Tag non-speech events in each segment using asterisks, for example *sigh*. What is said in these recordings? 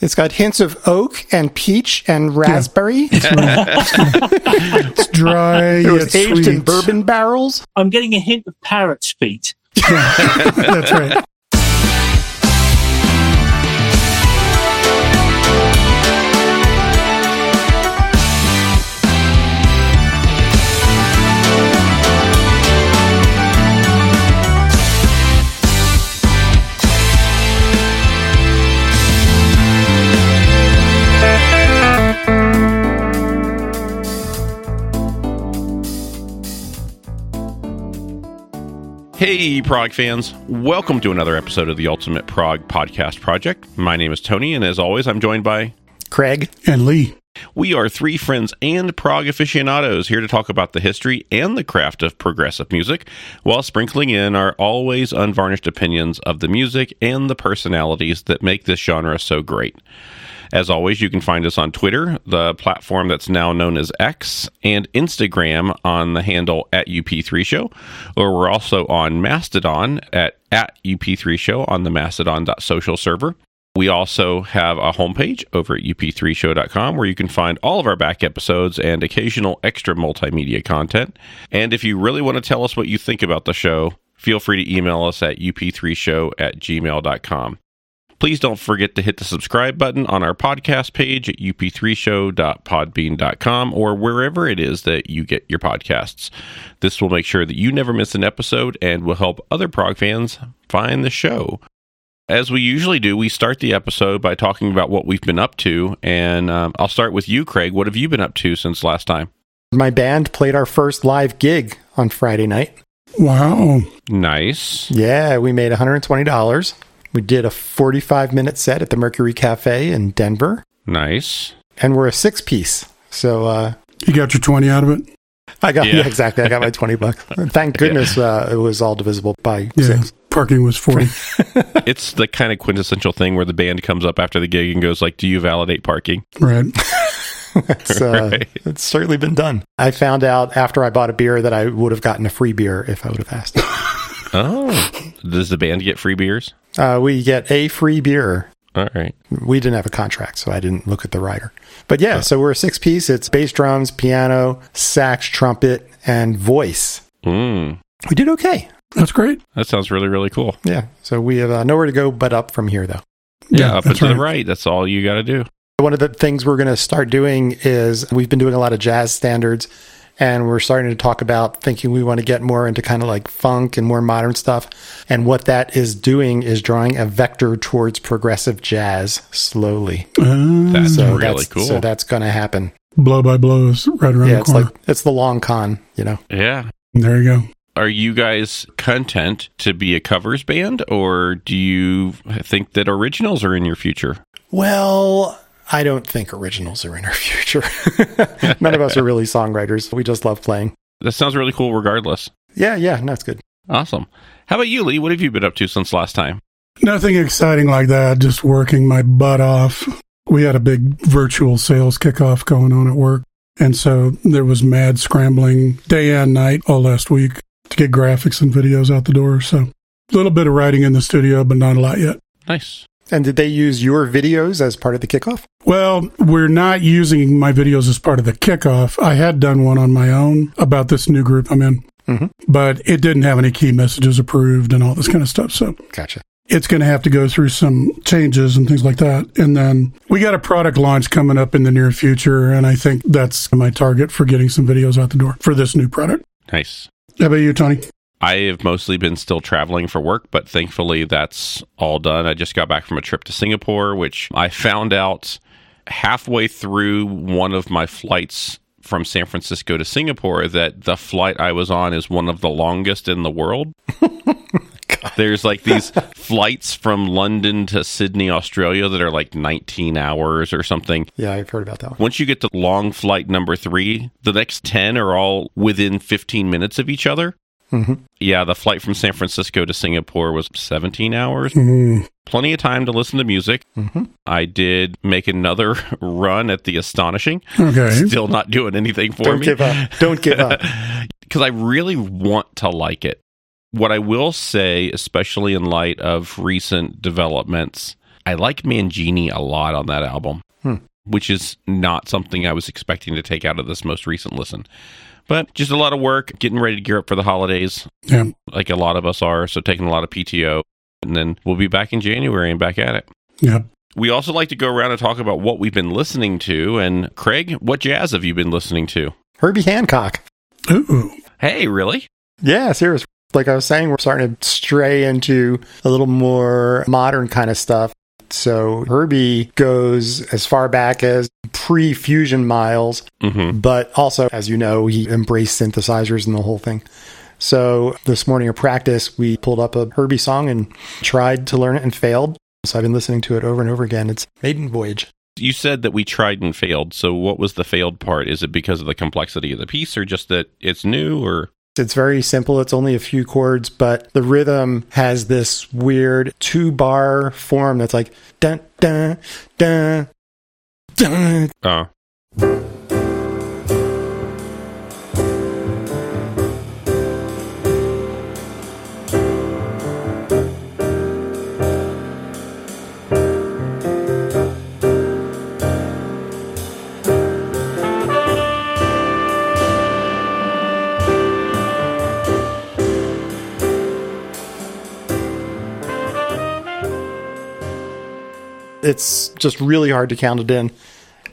It's got hints of oak and peach and raspberry. *laughs* It's dry It was yet aged in sweet. bourbon barrels. I'm getting a hint of parrot's feet. *laughs* That's right. Hey, Prog fans. Welcome to another episode of the Ultimate Prog Podcast Project. My name is Tony, and as always, I'm joined by. Craig. And Lee. We are three friends and Prog aficionados here to talk about the history and the craft of progressive music, while sprinkling in our always unvarnished opinions of the music and the personalities that make this genre so great. As always, you can find us on Twitter, the platform that's now known as X, and Instagram on the handle at UP3 Show, or we're also on Mastodon at, at UP3 Show on the mastodon.social server. We also have a homepage over at up3show.com where you can find all of our back episodes and occasional extra multimedia content. And if you really want to tell us what you think about the show, feel free to email us at up3show at gmail.com. Please don't forget to hit the subscribe button on our podcast page at up3show.podbean.com or wherever it is that you get your podcasts. This will make sure that you never miss an episode and will help other prog fans find the show. As we usually do, we start the episode by talking about what we've been up to. And um, I'll start with you, Craig. What have you been up to since last time? My band played our first live gig on Friday night. Wow. Nice. Yeah, we made $120. We did a 45 minute set at the Mercury Cafe in Denver, Nice. and we're a six piece. So uh, You got your 20 out of it? I got, Yeah. yeah. *laughs* exactly. I got my 20 bucks. Thank goodness uh, it was all divisible by Yeah. six. Parking was 40. *laughs* It's the kind of quintessential thing where the band comes up after the gig and goes like, "Do you validate parking?" right. *laughs* It's, uh, Right. it's certainly been done. I found out after I bought a beer that I would have gotten a free beer if I would have asked. Oh, does the band get free beers? Uh, we get a free beer. All right. We didn't have a contract, so I didn't look at the rider. But yeah, so we're a six piece. It's bass drums, piano, sax, trumpet, and voice. Mm, We did okay. That's great. that sounds really really cool. Yeah. So we have uh, nowhere to go but up from here, though. Yeah, up and that's to the right. That's all you got to do. One of the things we're going to start doing is we've been doing a lot of jazz standards and we're starting to talk about thinking we want to get more into kind of like funk and more modern stuff. And what that is doing is drawing a vector towards progressive jazz slowly. Uh, That's So really that's, cool. So that's going to happen. blow by blow is right around Yeah, the it's like it's the long con, you know. yeah. there you go. Are you guys content to be a covers band, or do you think that originals are in your future? Well, I don't think originals are in our *laughs* future. *laughs* None of us are really songwriters. We just love playing. That sounds really cool, regardless. Yeah, yeah, that's good. Awesome. How about you, Lee? What have you been up to since last time? Nothing exciting like that. Just working my butt off. We had a big virtual sales kickoff going on at work. And so there was mad scrambling day and night all last week to get graphics and videos out the door. So a little bit of writing in the studio, but not a lot yet. Nice. And did they use your videos as part of the kickoff? Well, we're not using my videos as part of the kickoff. I had done one on my own about this new group I'm in, Mhm. but it didn't have any key messages approved and all this kind of stuff. So Gotcha. it's going to have to go through some changes and things like that. And then we got a product launch coming up in the near future. And I think that's my target for getting some videos out the door for this new product. Nice. How about you, Tony? I have mostly been still traveling for work, but thankfully that's all done. I just got back from a trip to Singapore, which I found out halfway through one of my flights from San Francisco to Singapore that the flight I was on is one of the longest in the world. *laughs* There's like these flights from London to Sydney, Australia that are like 19 hours or something. Yeah, I've heard about that one. Once you get to long flight number three, the next 10 are all within 15 minutes of each other. Mhm. Yeah, the flight from San Francisco to Singapore was 17 hours. Mm, Plenty of time to listen to music. Mhm. I did make another *laughs* run at the Astonishing. okay. Still not doing anything for Don't me. give up. Don't give up. *laughs* Because I really want to like it. What I will say, especially in light of recent developments, I like Mangini a lot on that album, Hmm. which is not something I was expecting to take out of this most recent listen. But just a lot of work, getting ready to gear up for the holidays, Yeah. like a lot of us are. So taking a lot of PTO. And then we'll be back in January and back at it. Yeah. We also like to go around and talk about what we've been listening to. And Craig, what jazz have you been listening to? Herbie Hancock. Ooh. Hey, really? Yeah, serious. Like I was saying, we're starting to stray into a little more modern kind of stuff. So Herbie goes as far back as pre Fusion Miles, Mm-hmm. but also, as you know, he embraced synthesizers and the whole thing. So this morning of practice, we pulled up a Herbie song and tried to learn it and failed. So I've been listening to it over and over again. It's Maiden Voyage. You said that we tried and failed. So what was the failed part? Is it because of the complexity of the piece or just that it's new or It's very simple. It's only a few chords, but the rhythm has this weird two bar form that's like dun dun dun dun. uh It's just really hard to count it in.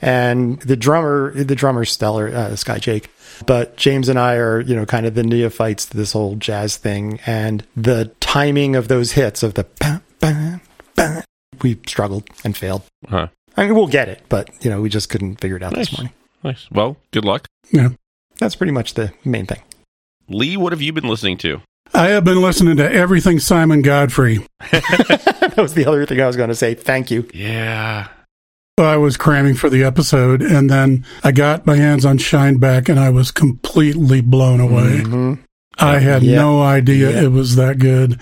And the drummer, the drummer's stellar, uh, this guy Jake. But James and I are, you know, kind of the neophytes to this whole jazz thing, and the timing of those hits of the bam, bam, bam, we struggled and failed. huh. I mean, we'll get it, but you know, we just couldn't figure it out Nice. this morning. Nice. Well, good luck. Yeah. That's pretty much the main thing. Lee, what have you been listening to? I have been listening to everything Simon Godfrey. *laughs* that was the other thing I was going to say. Thank you. Yeah. I was cramming for the episode, and then I got my hands on Shineback, and I was completely blown away. Mhm. I had Yeah. no idea Yeah. it was that good.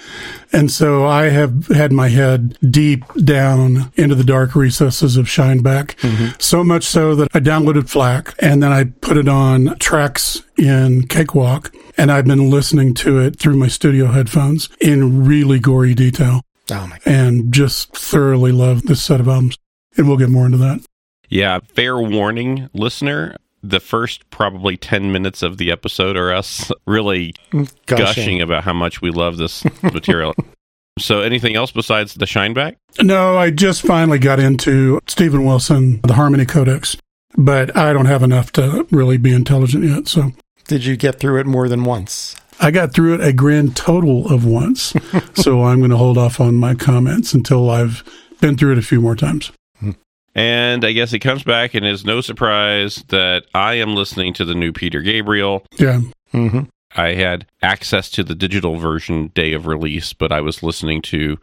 And so I have had my head deep down into the dark recesses of Shineback. Mm-hmm. So much so that I downloaded FLAC and then I put it on tracks in Cakewalk and I've been listening to it through my studio headphones in really gory detail Oh my! and just thoroughly love this set of albums. And we'll get more into that. Yeah. Fair warning, listener. The first probably 10 minutes of the episode are us really Gushing. gushing about how much we love this *laughs* material. so, anything else besides the Shineback? No, I just finally got into Steven Wilson, the Harmony Codex, but I don't have enough to really be intelligent yet. So Did you get through it more than once? I got through it a grand total of once. *laughs* so I'm going to hold off on my comments until I've been through it a few more times. And I guess it comes back and is no surprise that I am listening to the new Peter Gabriel. Yeah. Mm-hmm. I had access to the digital version day of release, but I was listening to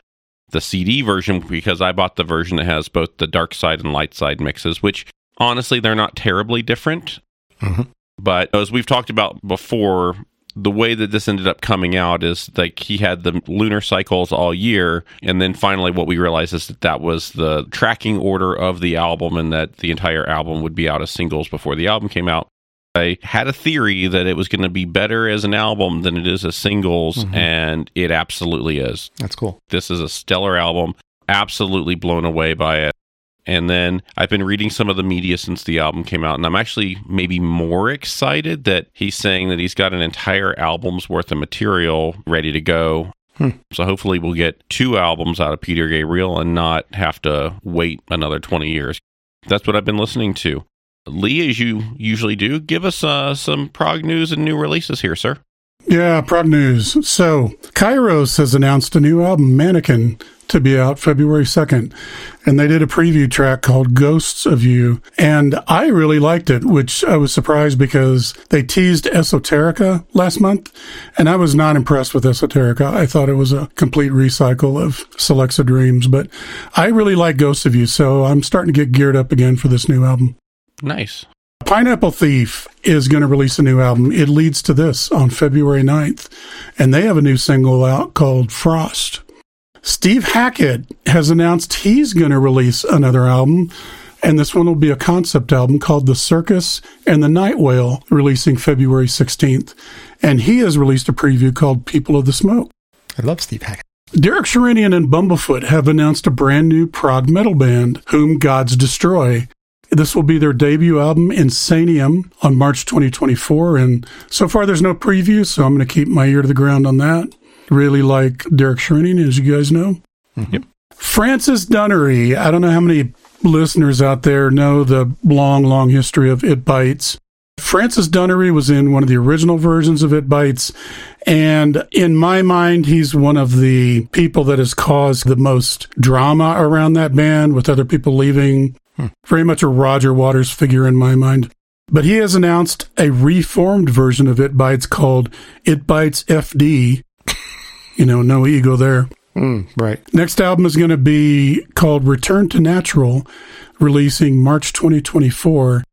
the CD version because I bought the version that has both the dark side and light side mixes, which honestly, they're not terribly different. Mhm. But as we've talked about before, the way that this ended up coming out is like he had the lunar cycles all year. And then finally, what we realized is that that was the tracking order of the album and that the entire album would be out as singles before the album came out. I had a theory that it was going to be better as an album than it is as singles, Mhm. and it absolutely is. That's cool. This is a stellar album. Absolutely blown away by it. And then I've been reading some of the media since the album came out, and I'm actually maybe more excited that he's saying that he's got an entire album's worth of material ready to go. Hmm. So hopefully we'll get two albums out of Peter Gabriel and not have to wait another 20 years. That's what I've been listening to. Lee, as you usually do, give us uh, some prog news and new releases here, sir. Yeah, prog news. So, Kyros has announced a new album, Mannequin, to be out February 2nd. And they did a preview track called Ghosts of You. And I really liked it, which I was surprised because they teased Esoterica last month. And I was not impressed with Esoterica. I thought it was a complete recycle of Celexa Dreams. But I really like Ghosts of You. So I'm starting to get geared up again for this new album. Nice. Pineapple Thief is going to release a new album. It leads to this on February 9th, and they have a new single out called Frost. Steve Hackett has announced he's going to release another album, and this one will be a concept album called The Circus and the Night Whale, releasing February 16th. And he has released a preview called People of the Smoke. I love Steve Hackett. Derek Sherinian and Bumblefoot have announced a brand new prog metal band, Whom Gods Destroy. This will be their debut album, Insanium, on March 2024. And so far, there's no preview, so I'm going to keep my ear to the ground on that. Really like Derek Sherinian, as you guys know. Mm-hmm. Yep. Francis Dunnery. I don't know how many listeners out there know the long, long history of It Bites. Francis Dunnery was in one of the original versions of It Bites. And in my mind, he's one of the people that has caused the most drama around that band with other people leaving. Hmm. Very much a Roger Waters figure in my mind. But he has announced a reformed version of It Bites called It Bites FD. You know, no ego there. Mm, right. Next album is going to be called Return to Natural, releasing March 2024.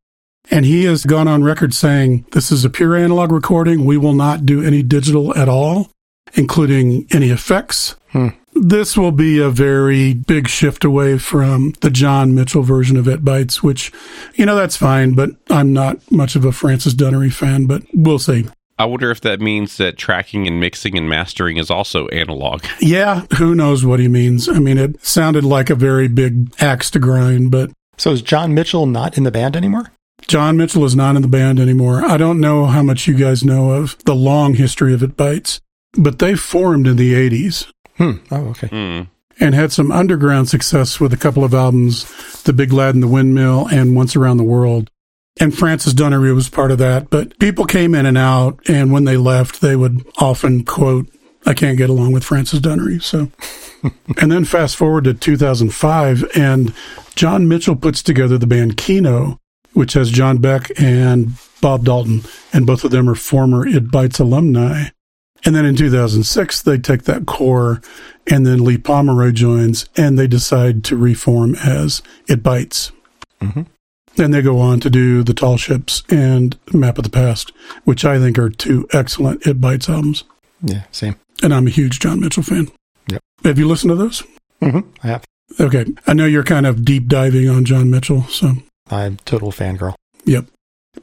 And he has gone on record saying, This is a pure analog recording. We will not do any digital at all, including any effects. Hmm. This will be a very big shift away from the John Mitchell version of It Bites, which, you know, that's fine, but I'm not much of a Francis Dunnery fan, but we'll see. I wonder if that means that tracking and mixing and mastering is also analog. *laughs* Yeah, who knows what he means. I mean, it sounded like a very big axe to grind, but So is John Mitchell not in the band anymore? John Mitchell is not in the band anymore. I don't know how much you guys know of the long history of It Bites, but they formed in the 80s Hmm. Oh, okay. Hmm. and had some underground success with a couple of albums, The Big Lad and the Windmill and Once Around the World. And Francis Dunnery was part of that, but people came in and out, and when they left, they would often quote, I can't get along with Francis Dunnery. So, *laughs* and then fast forward to 2005, and John Mitchell puts together the band Kino, which has John Beck and Bob Dalton, and both of them are former It Bites alumni. And then in 2006, they take that core, and then Lee Pomeroy joins, and they decide to reform as It Bites. Mhm. And they go on to do The Tall Ships and Map of the Past, which I think are two excellent It Bites albums. Yeah, same. And I'm a huge John Mitchell fan. Yep. Have you listened to those? hmm I have. Okay. I know you're kind of deep diving on John Mitchell, so I'm total fangirl. Yep.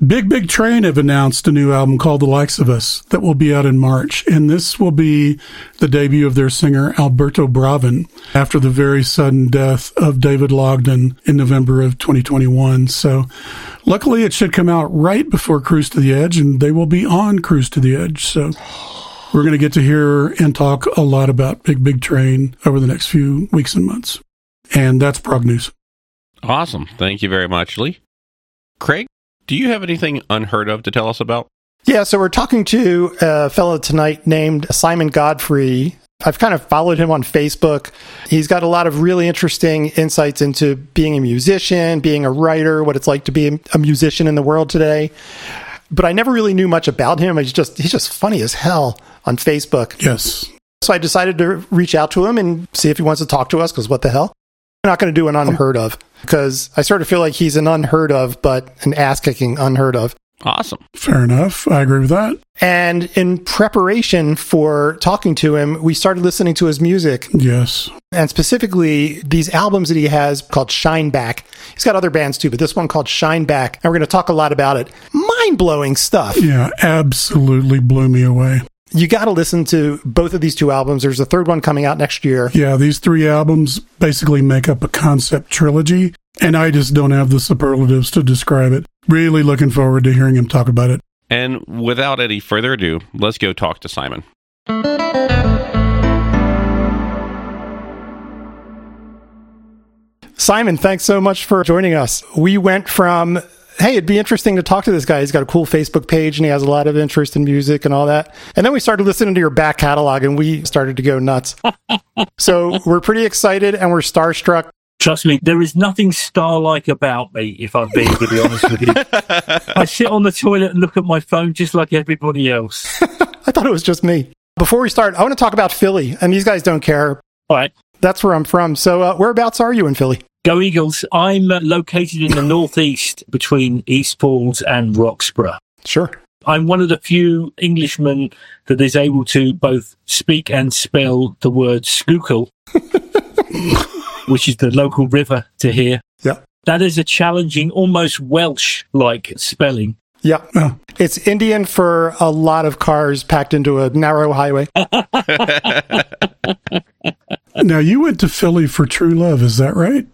Big Big Train have announced a new album called The Likes of Us that will be out in March. And this will be the debut of their singer, Alberto Bravin, after the very sudden death of David Longdon in November of 2021. So luckily it should come out right before Cruise to the Edge, and they will be on Cruise to the Edge. So we're going to get to hear and talk a lot about Big Big Train over the next few weeks and months. And that's Prog News. Awesome. Thank you very much, Lee. Craig, do you have anything unheard of to tell us about? Yeah, so we're talking to a fellow tonight named Simon Godfrey. I've kind of followed him on Facebook. He's got a lot of really interesting insights into being a musician, being a writer, what it's like to be a musician in the world today. But I never really knew much about him. He's just he's just funny as hell on Facebook. Yes. So I decided to reach out to him and see if he wants to talk to us because what the hell? I'm not going to do an unheard of because I sort of feel like he's an unheard of, but an ass kicking unheard of. Awesome. Fair enough. I agree with that. And in preparation for talking to him, we started listening to his music Yes. and specifically these albums that he has called Shineback. He's got other bands too, but this one called Shineback. And we're going to talk a lot about it. Mind blowing stuff. Yeah, absolutely blew me away. You got to listen to both of these two albums. There's a third one coming out next year. Yeah, these three albums basically make up a concept trilogy, and I just don't have the superlatives to describe it. Really looking forward to hearing him talk about it. And without any further ado, let's go talk to Simon. Simon, thanks so much for joining us. We went from, hey, it'd be interesting to talk to this guy. He's got a cool Facebook page and he has a lot of interest in music and all that. And then we started listening to your back catalog and we started to go nuts. *laughs* so we're pretty excited and we're starstruck. Trust me, there is nothing star-like about me, if I'm being to be honest with you. *laughs* I sit on the toilet and look at my phone just like everybody else. *laughs* I thought it was just me. Before we start, I want to talk about Philly, and these guys don't care. All right, That's where I'm from. So, uh, whereabouts are you in Philly? Go Eagles. I'm uh, located in the northeast between East Falls and Roxborough. Sure. I'm one of the few Englishmen that is able to both speak and spell the word Schuylkill, *laughs* which is the local river to here. Yeah. That is a challenging, almost Welsh like spelling. Yeah. Oh. It's Indian for a lot of cars packed into a narrow highway. *laughs* *laughs* Now, you went to Philly for true love, is that right?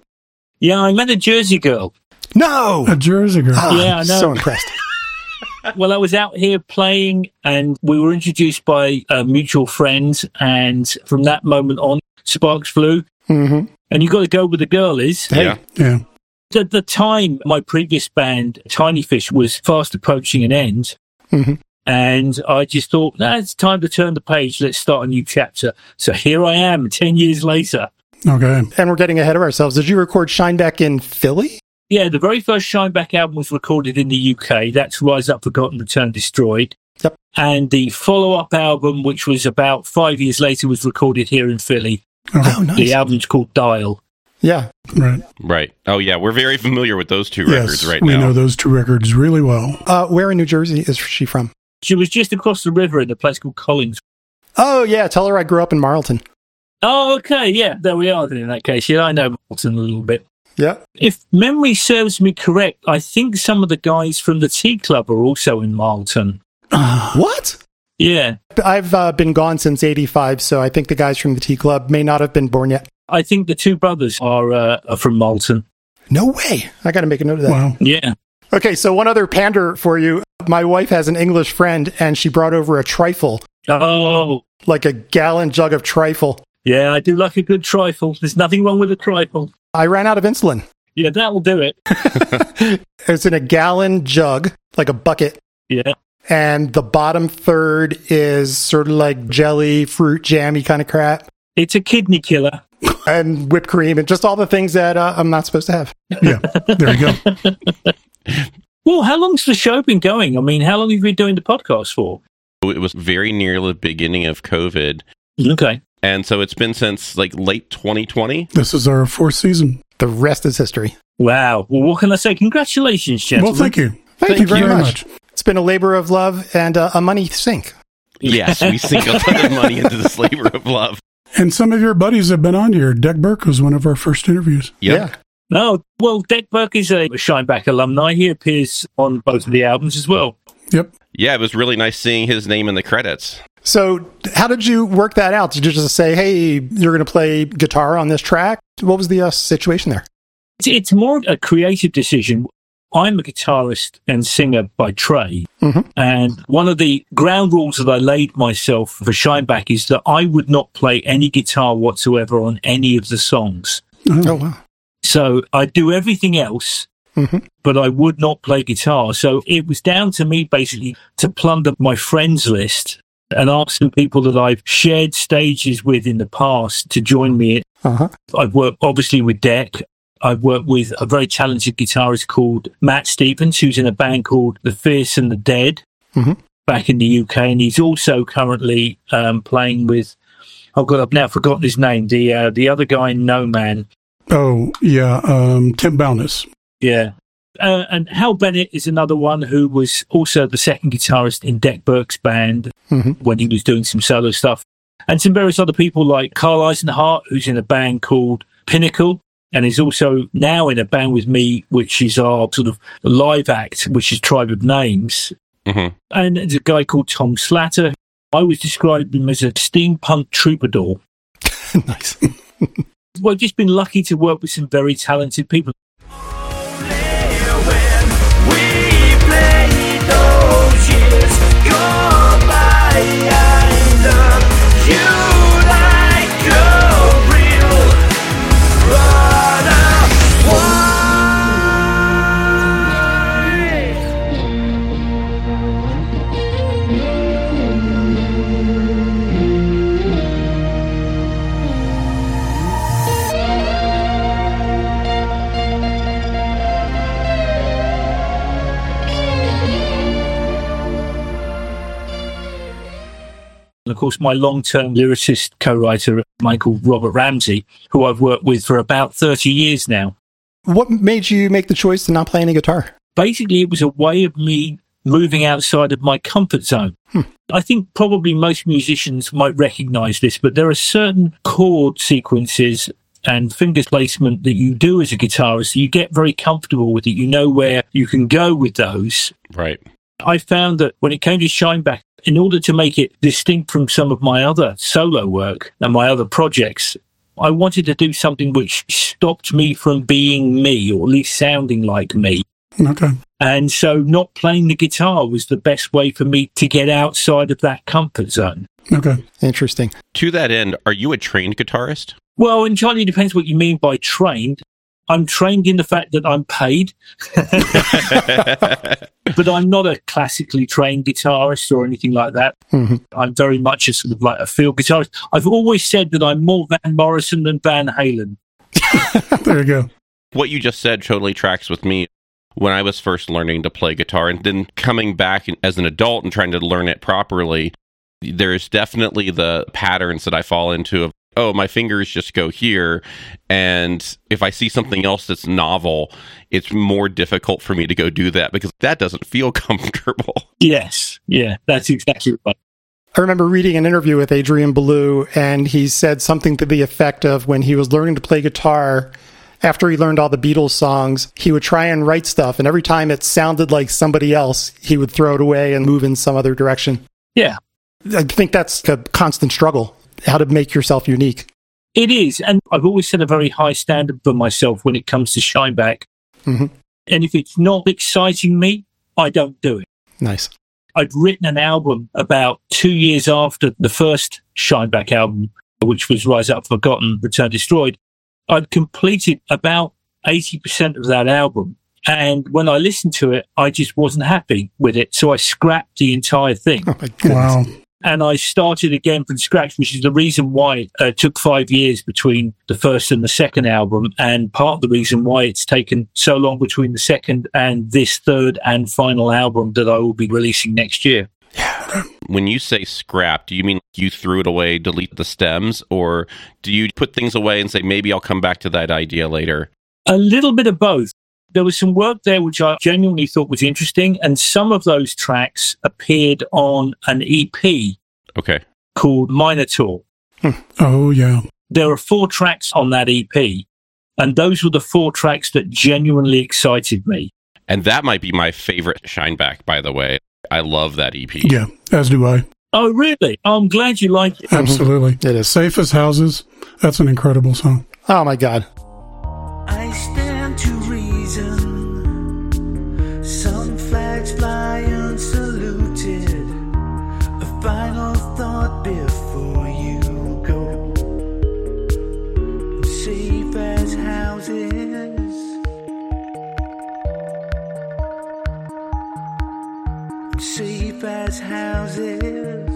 Yeah, I met a Jersey girl. No. A Jersey girl. Ah, Yeah, I know. So impressed. *laughs* *laughs* Well, I was out here playing and we were introduced by a mutual friend. And from that moment on, sparks flew. hmm And you got to go where the girl is. Hey. Yeah. Yeah. At the time, my previous band, Tinyfish, was fast approaching an end. Mhm. And I just thought, nah, it's time to turn the page. Let's start a new chapter. So here I am, 10 years later. Okay. And we're getting ahead of ourselves. Did you record Shineback in Philly? Yeah, the very first Shineback album was recorded in the UK. That's Rise Up, Forgotten, Return, Destroyed. Yep. And the follow up album, which was about five years later, was recorded here in Philly. Okay. Oh, nice. The album's called Dial. Yeah. Right. Right. Oh, yeah. We're very familiar with those two Yes. records right we now. know those two records really well. Uh, where in New Jersey is she from? She was just across the river in a place called Collins. Oh, yeah. Tell her I grew up in Marlton. Oh, okay. Yeah, there we are then in that case. Yeah, I know Marlton a little bit. Yeah. If memory serves me correct, I think some of the guys from the Tea Club are also in Marlton. *sighs* What? Yeah. I've uh, been gone since 85, so I think the guys from the Tea Club may not have been born yet. I think the two brothers are, uh, are from Marlton. No way. I got to make a note of that. Wow. Yeah. Okay, so one other pander for you. My wife has an English friend, and she brought over a trifle, Oh, like a gallon jug of trifle. Yeah, I do like a good trifle. There's nothing wrong with a trifle. I ran out of insulin. Yeah, that'll do it. *laughs* It's in a gallon jug, like a bucket, Yeah. and the bottom third is sort of like jelly, fruit, jammy kind of crap, It's a kidney killer. *laughs* and whipped cream, and just all the things that uh, I'm not supposed to have. Yeah. There you go. *laughs* Well, how long's the show been going? I mean, how long have you been doing the podcast for? It was very near the beginning of COVID. Okay. And so it's been since like late 2020. This is our fourth season. The rest is history. Wow. Well, what can I say? Congratulations, gentlemen. Well, thank you. Thank, you very much. It's been a labor of love and uh, a money sink. Yes, we sink a ton of money into this labor of love. And some of your buddies have been on here. Dec Burke was one of our first interviews. Yep. Yeah. No, well, Dec Burke is a Shineback alumni. He appears on both of the albums as well. Yep. Yeah, it was really nice seeing his name in the credits. So, how did you work that out? Did you just say, "Hey, you're going to play guitar on this track"? What was the uh, situation there? It's, it's more a creative decision. I'm a guitarist and singer by trade. Mhm. And one of the ground rules that I laid myself for Shineback is that I would not play any guitar whatsoever on any of the songs. Oh wow! So I do everything else, Mhm. but I would not play guitar. So it was down to me basically to plunder my friends list and ask some people that I've shared stages with in the past to join me. Uh huh. I've worked obviously with Dec. I've worked with a very talented guitarist called Matt Stevens, who's in a band called The Fierce and the Dead Mhm. back in the UK. And he's also currently um, playing with, oh God, I've now forgotten his name, the, uh, the other guy in No Man. Oh, yeah. Um, Tim Bowness. Yeah. Uh, and Hal Bennett is another one who was also the second guitarist in Dec Burke's band Mhm. when he was doing some solo stuff. And some various other people like Carl Eisenhart, who's in a band called Pinnacle, and is also now in a band with me, which is our sort of live act, which is Tribe of Names. hmm And there's a guy called Tom Slatter. I always describe him as a steampunk troubadour. *laughs* nice. *laughs* Well, I've just been lucky to work with some very talented people. I, I love you And of course, my long term lyricist co writer, Michael Robert Ramsey, who I've worked with for about 30 years now. What made you make the choice to not play any guitar? Basically, it was a way of me moving outside of my comfort zone. Hmm. I think probably most musicians might recognize this, but there are certain chord sequences and finger placement that you do as a guitarist. You get very comfortable with it. You know where you can go with those. Right. I found that when it came to Shineback, in order to make it distinct from some of my other solo work and my other projects, I wanted to do something which stopped me from being me, or at least sounding like me. Okay. And so not playing the guitar was the best way for me to get outside of that comfort zone. Okay. Interesting. To that end, are you a trained guitarist? Well, entirely it depends what you mean by trained. I'm trained in the fact that I'm paid, *laughs* but I'm not a classically trained guitarist or anything like that. Mhm. I'm very much a sort of like a field guitarist. I've always said that I'm more Van Morrison than Van Halen. *laughs* There you go. what you just said totally tracks with me when I was first learning to play guitar and then coming back as an adult and trying to learn it properly. There's definitely the patterns that I fall into of, oh, my fingers just go here. And if I see something else that's novel, it's more difficult for me to go do that because that doesn't feel *laughs* comfortable. Yes, yeah, that's exactly right. I remember reading an interview with Adrian Belew, and he said something to the effect of when he was learning to play guitar, after he learned all the Beatles songs, he would try and write stuff, and every time it sounded like somebody else, he would throw it away and move in some other direction. Yeah, I think that's a constant struggle, how to make yourself unique. it is. And I've always set a very high standard for myself when it comes to Shineback. Mhm. And if it's not exciting me, I don't do it. Nice. I'd written an album about two years after the first Shineback album, which was Rise Up Forgotten, Return Destroyed. I'd completed about 80% of that album. And when I listened to it, I just wasn't happy with it. So I scrapped the entire thing Oh my. Wow. And I started again from scratch, which is the reason why uh, it took five years between the first and the second album, and part of the reason why it's taken so long between the second and this third and final album that I will be releasing next year. When you say scrap, do you mean you threw it away, delete the stems, or do you put things away and say, maybe I'll come back to that idea later? A little bit of both. There was some work there which I genuinely thought was interesting, and some of those tracks appeared on an EP Okay. called Minotaur. Hmm. Oh, yeah. There are four tracks on that EP, and those were the four tracks that genuinely excited me. And that might be my favorite Shineback, by the way. I love that EP. Yeah. As do I. Oh, really? Oh, I'm glad you like it. Absolutely. It is. Safe as houses. That's an incredible song. Oh my God. As houses.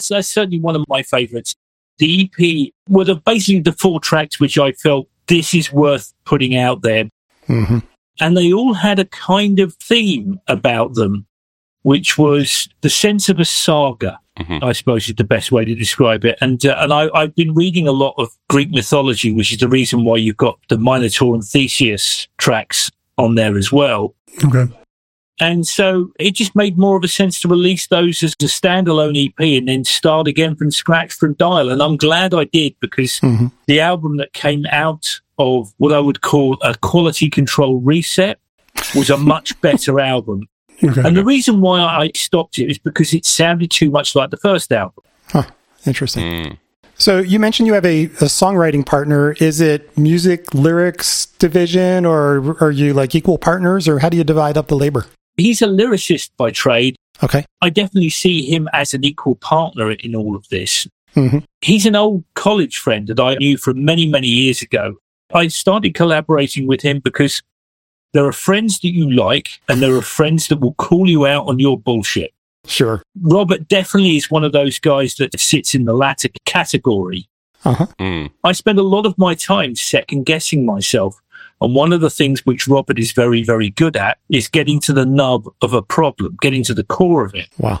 So that's certainly one of my favorites. The EP were the, basically the four tracks which I felt this is worth putting out there. hmm And they all had a kind of theme about them, which was the sense of a saga. Mhm. I suppose is the best way to describe it. And uh, and I, I've been reading a lot of Greek mythology, which is the reason why you've got the Minotaur and Theseus tracks on there as well. Okay. And so it just made more of a sense to release those as a standalone EP and then start again from scratch from Dial. And I'm glad I did because Mhm. the album that came out of what I would call a quality control reset was a much *laughs* better album. Okay. And the reason why I stopped it is because it sounded too much like the first album. Huh. Interesting. Mm. So you mentioned you have a, a songwriting partner. Is it music lyrics division, or are you like equal partners, or how do you divide up the labor? He's a lyricist by trade. Okay. I definitely see him as an equal partner in all of this. hmm He's an old college friend that I knew from many, many years ago. I started collaborating with him because there are friends that you like and there are friends that will call you out on your bullshit. Sure. Robert definitely is one of those guys that sits in the latter category. Uh huh. Mm. I spend a lot of my time second guessing myself. And one of the things which Robert is very, very good at is getting to the nub of a problem, getting to the core of it Wow.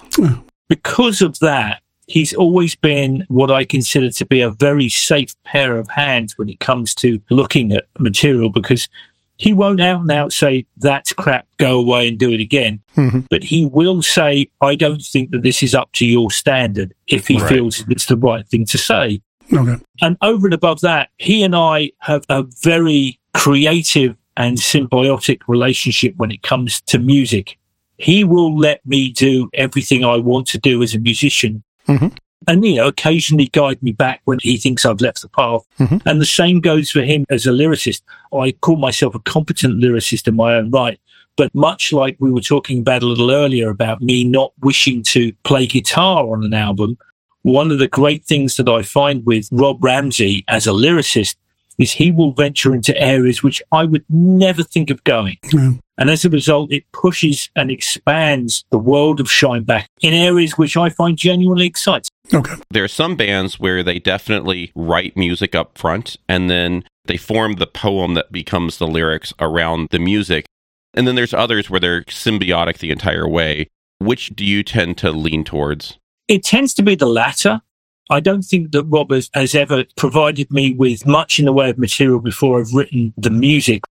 because of that, He's always been what I consider to be a very safe pair of hands when it comes to looking at material because he won't out and out say, that's crap, go away and do it again. Mhm. But he will say, I don't think that this is up to your standard if he Right. feels it's the right thing to say. Okay. And over and above that, he and I have a very creative and symbiotic relationship when it comes to music. He will let me do everything I want to do as a musician. Mhm. And, you know, occasionally guide me back when he thinks I've left the path. Mhm. And the same goes for him as a lyricist. I call myself a competent lyricist in my own right. But much like we were talking about a little earlier about me not wishing to play guitar on an album, one of the great things that I find with Rob Ramsey as a lyricist is he will venture into areas which I would never think of going. Yeah. And as a result, it pushes and expands the world of Shineback in areas which I find genuinely exciting. Okay. There are some bands where they definitely write music up front and then they form the poem that becomes the lyrics around the music. And then there's others where they're symbiotic the entire way. Which do you tend to lean towards? It tends to be the latter. I don't think that Rob has, has ever provided me with much in the way of material before I've written the music.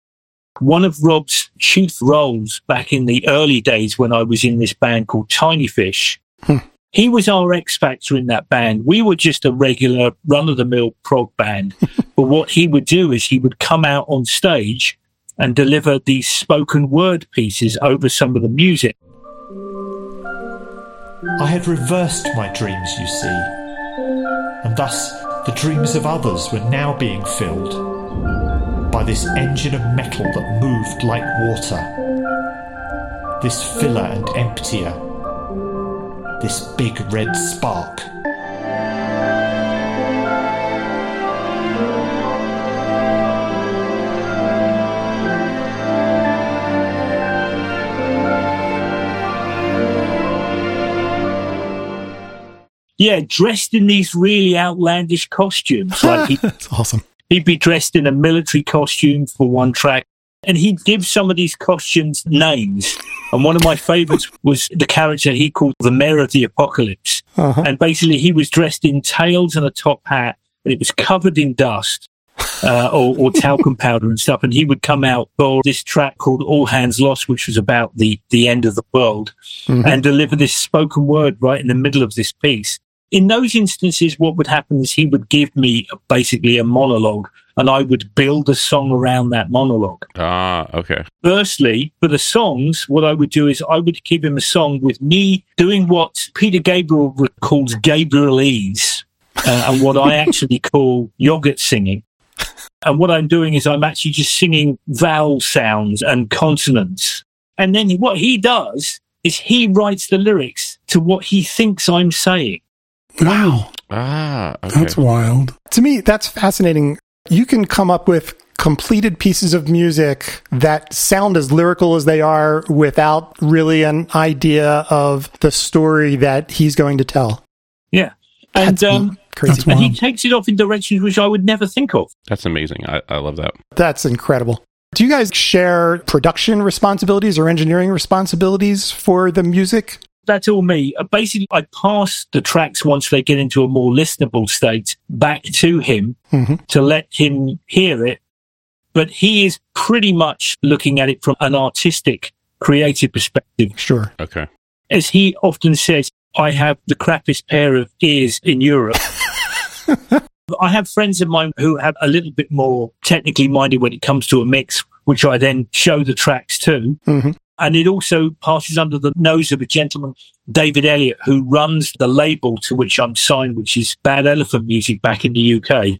One of Rob's chief roles back in the early days when I was in this band called Tinyfish, Hmm. he was our X Factor in that band. We were just a regular run of the mill prog band. *laughs* but what he would do is he would come out on stage and deliver these spoken word pieces over some of the music. I had reversed my dreams, you see, and thus the dreams of others were now being filled by this engine of metal that moved like water, this filler and emptier, this big red spark. Yeah, dressed in these really outlandish costumes. Like he, *laughs* That's awesome. he'd be dressed in a military costume for one track, and he'd give some of these costumes names. And one of my favorites *laughs* was the character he called the Mayor of the Apocalypse. Uh-huh. And basically, he was dressed in tails and a top hat, and it was covered in dust. Uh, or, or talcum *laughs* powder and stuff, and he would come out for this track called "All Hands Lost," which was about the the end of the world, Mhm. and deliver this spoken word right in the middle of this piece. In those instances, what would happen is he would give me basically a monologue and I would build a song around that monologue. Ah, okay. Firstly, for the songs, what I would do is I would give him a song with me doing what Peter Gabriel calls Gabrielese uh, and what I *laughs* actually call yogurt singing. And what I'm doing is I'm actually just singing vowel sounds and consonants. And then what he does is he writes the lyrics to what he thinks I'm saying. Wow. Ah, okay. That's wild. To me, that's fascinating. You can come up with completed pieces of music that sound as lyrical as they are without really an idea of the story that he's going to tell. Yeah. And, That's um, crazy. That's and he takes it off in directions which I would never think of. That's amazing. I, I love that. That's incredible. Do you guys share production responsibilities or engineering responsibilities for the music? That's all me. Uh, Basically, I pass the tracks once they get into a more listenable state back to him Mhm. to let him hear it. But he is pretty much looking at it from an artistic, creative perspective. Sure. Okay. As he often says, I have the crappiest pair of ears in Europe. *laughs* I have friends of mine who have a little bit more technically minded when it comes to a mix, which I then show the tracks to. Mhm. And it also passes under the nose of a gentleman, David Elliott, who runs the label to which I'm signed, which is Bad Elephant Music back in the UK.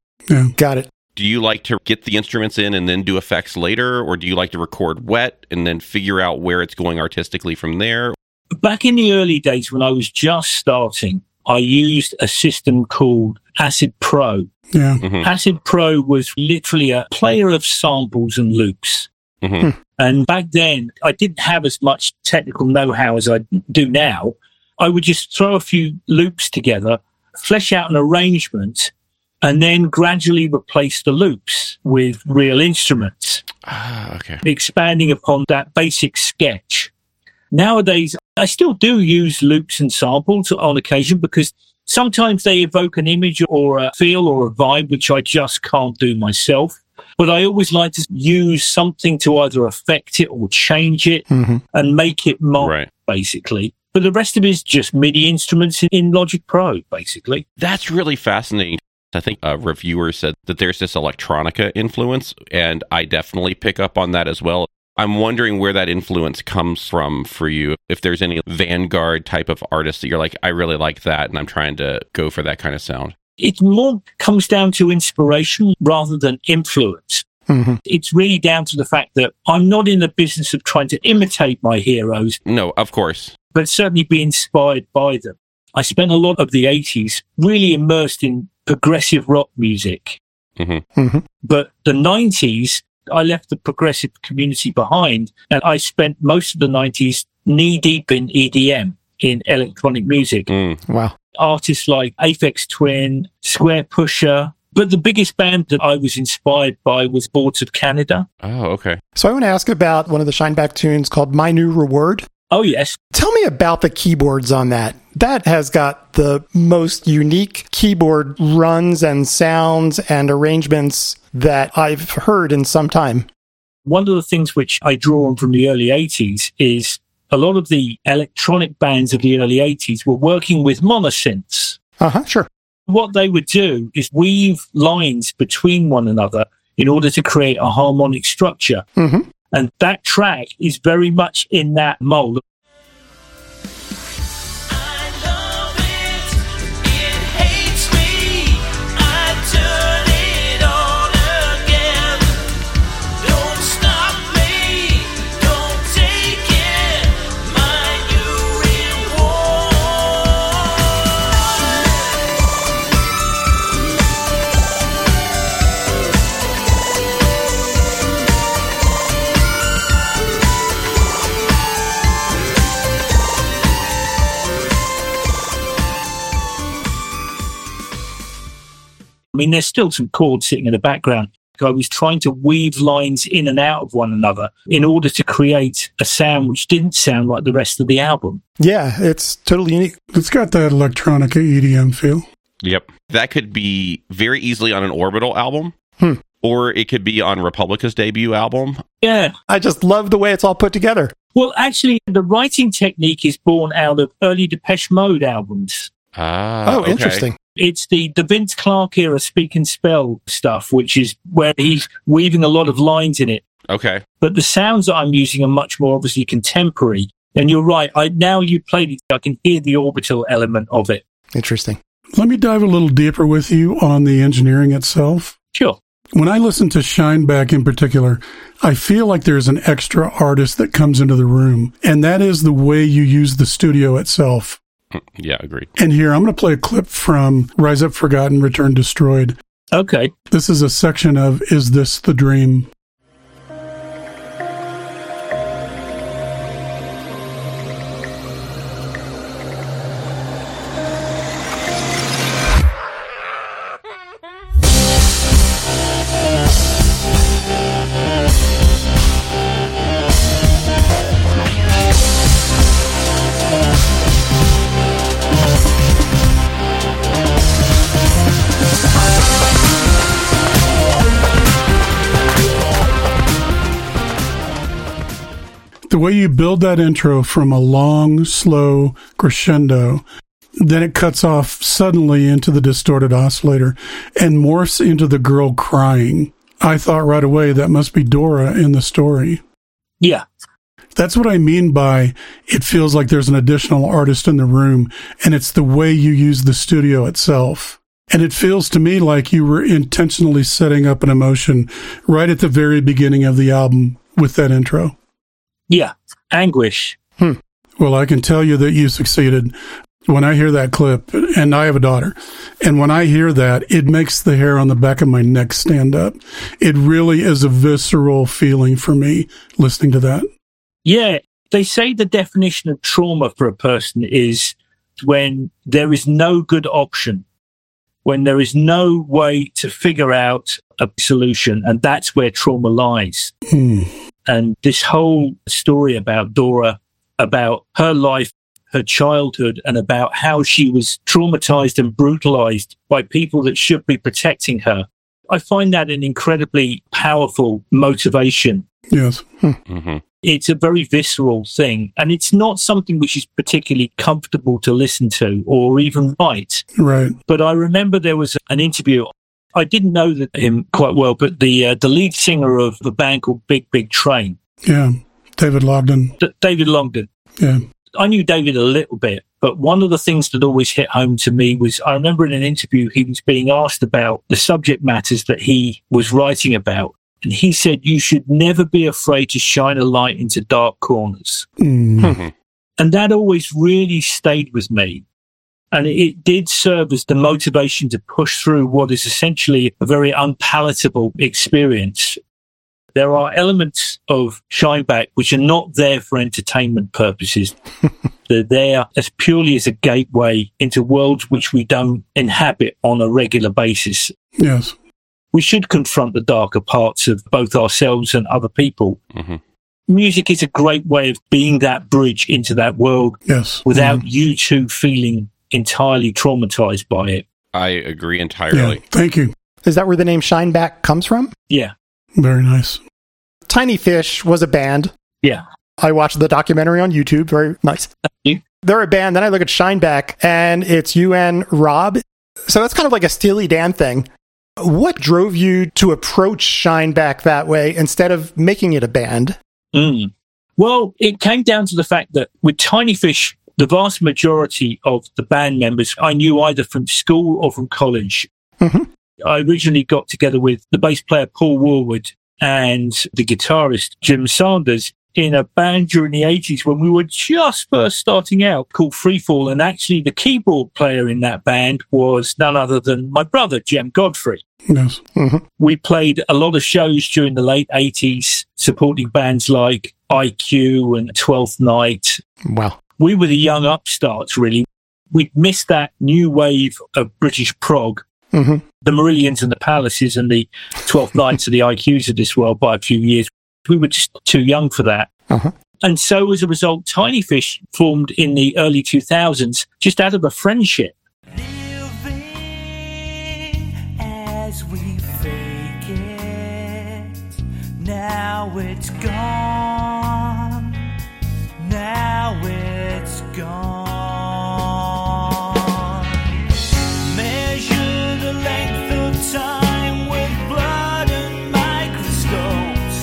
Got it. Do you like to get the instruments in and then do effects later, or do you like to record wet and then figure out where it's going artistically from there? Back in the early days when I was just starting, I used a system called Acid Pro. Yeah. Mhm. Acid Pro was literally a player of samples and loops. Mhm. And back then, I didn't have as much technical know how as I do now. I would just throw a few loops together, flesh out an arrangement, and then gradually replace the loops with real instruments, Ah, okay. expanding upon that basic sketch. Nowadays, I still do use loops and samples on occasion because Sometimes they evoke an image or a feel or a vibe, which I just can't do myself. But I always like to use something to either affect it or change it hmm and make it mine, Right. basically. But the rest of it is just MIDI instruments in- in Logic Pro, basically. That's really fascinating. I think a reviewer said that there's this electronica influence, and I definitely pick up on that as well. I'm wondering where that influence comes from for you. If there's any vanguard type of artist that you're like, I really like that, and I'm trying to go for that kind of sound. It more comes down to inspiration rather than influence. hmm It's really down to the fact that I'm not in the business of trying to imitate my heroes, No, of course. but certainly be inspired by them. I spent a lot of the 80s really immersed in progressive rock music. hmm hmm But the 90s, I left the progressive community behind and I spent most of the 90s knee deep in EDM, in electronic music. Mm. Wow. Artists like Aphex Twin, Squarepusher. But the biggest band that I was inspired by was Boards of Canada. Oh, okay. So I want to ask about one of the Shineback tunes called My New Reward. Oh, yes. Tell me about the keyboards on that. That has got the most unique keyboard runs and sounds and arrangements that I've heard in some time. One of the things which I draw on from the early 80s is a lot of the electronic bands of the early 80s were working with monosynths. Uh huh, sure. What they would do is weave lines between one another in order to create a harmonic structure. Mhm. And that track is very much in that mold. Mean, there's still some chords sitting in the background. I was trying to weave lines in and out of one another in order to create a sound which didn't sound like the rest of the album. Yeah, it's totally unique. It's got that electronica EDM feel. Yep. That could be very easily on an Orbital album, Hmm. or it could be on Republica's debut album. Yeah. I just love the way it's all put together. Well, actually, the writing technique is born out of early Depeche Mode albums. Ah, oh, okay. interesting. It's the, the Vince Clarke era speak and spell stuff, which is where he's weaving a lot of lines in it. Okay. But the sounds that I'm using are much more obviously contemporary. And you're right. I now you played it, I can hear the orbital element of it. Interesting. Let me dive a little deeper with you on the engineering itself. Sure. When I listen to Shineback in particular, I feel like there's an extra artist that comes into the room, and that is the way you use the studio itself. Mm, yeah, agreed. And here, I'm going to play a clip from Rise Up Forgotten, Return Destroyed. Okay. This is a section of Is This the Dream? You build that intro from a long, slow crescendo, then it cuts off suddenly into the distorted oscillator and morphs into the girl crying. I thought right away that must be Dora in the story. Yeah. That's what I mean by it feels like there's an additional artist in the room, and it's the way you use the studio itself. And it feels to me like you were intentionally setting up an emotion right at the very beginning of the album with that intro. Yeah. Anguish. Well, I can tell you that you succeeded. When I hear that clip, and I have a daughter, and when I hear that, it makes the hair on the back of my neck stand up. It really is a visceral feeling for me listening to that. Yeah. They say the definition of trauma for a person is when there is no good option, when there is no way to figure out a solution. And that's where trauma lies. Hmm. And this whole story about Dora, about her life her childhood and about how she was traumatized and brutalized by people that should be protecting her. I find that an incredibly powerful motivation. Yes. hmm It's a very visceral thing and it's not something which is particularly comfortable to listen to or even write. Right. But I remember there was an interview. I didn't know that him quite well, but the uh, the lead singer of the band called Big Big Train, Yeah. David Longdon. D- David Longdon. Yeah. I knew David a little bit, but one of the things that always hit home to me was I remember in an interview he was being asked about the subject matters that he was writing about. And he said, you should never be afraid to shine a light into dark corners. Mm. And that always really stayed with me. And it did serve as the motivation to push through what is essentially a very unpalatable experience. There are elements of Shineback which are not there for entertainment purposes. *laughs* They're there as purely as a gateway into worlds which we don't inhabit on a regular basis. Yes. We should confront the darker parts of both ourselves and other people. hmm Music is a great way of being that bridge into that world Yes. without Mhm. you two feeling entirely traumatized by it. I agree Yeah. entirely. Thank you. Is that where the name Shineback comes from? Yeah. Very nice. Tinyfish was a band. Yeah. I watched the documentary on YouTube. Very nice. you. They're a band. Then I look at Shineback and it's you and Rob. So that's kind of like a Steely Dan thing. What drove you to approach Shineback that way instead of making it a band? Mm. Well, it came down to the fact that with Tinyfish, the vast majority of the band members I knew either from school or from college. Mhm. I originally got together with the bass player Paul Worwood and the guitarist Jim Sanders in a band during the 80s when we were just first starting out called Freefall. And actually, the keyboard player in that band was none other than my brother, Jem Godfrey. Yes. We played a lot of shows during the late 80s, supporting bands like IQ and 12th Night. Wow. We were the young upstarts, really. We'd missed that new wave of British prog, hmm the Marillions and the Pallases and the 12th Nights of the IQs of this world by a few years. We were just too young for that. Uh-huh. And so as a result, Tinyfish formed in the early 2000s just out of a friendship. As we fake it. Now it's gone. Gone. Measure the length of time with blood and microscopes.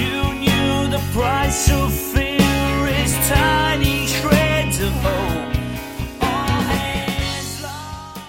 You knew the price of fear is tiny shreds of hope. All hands lost.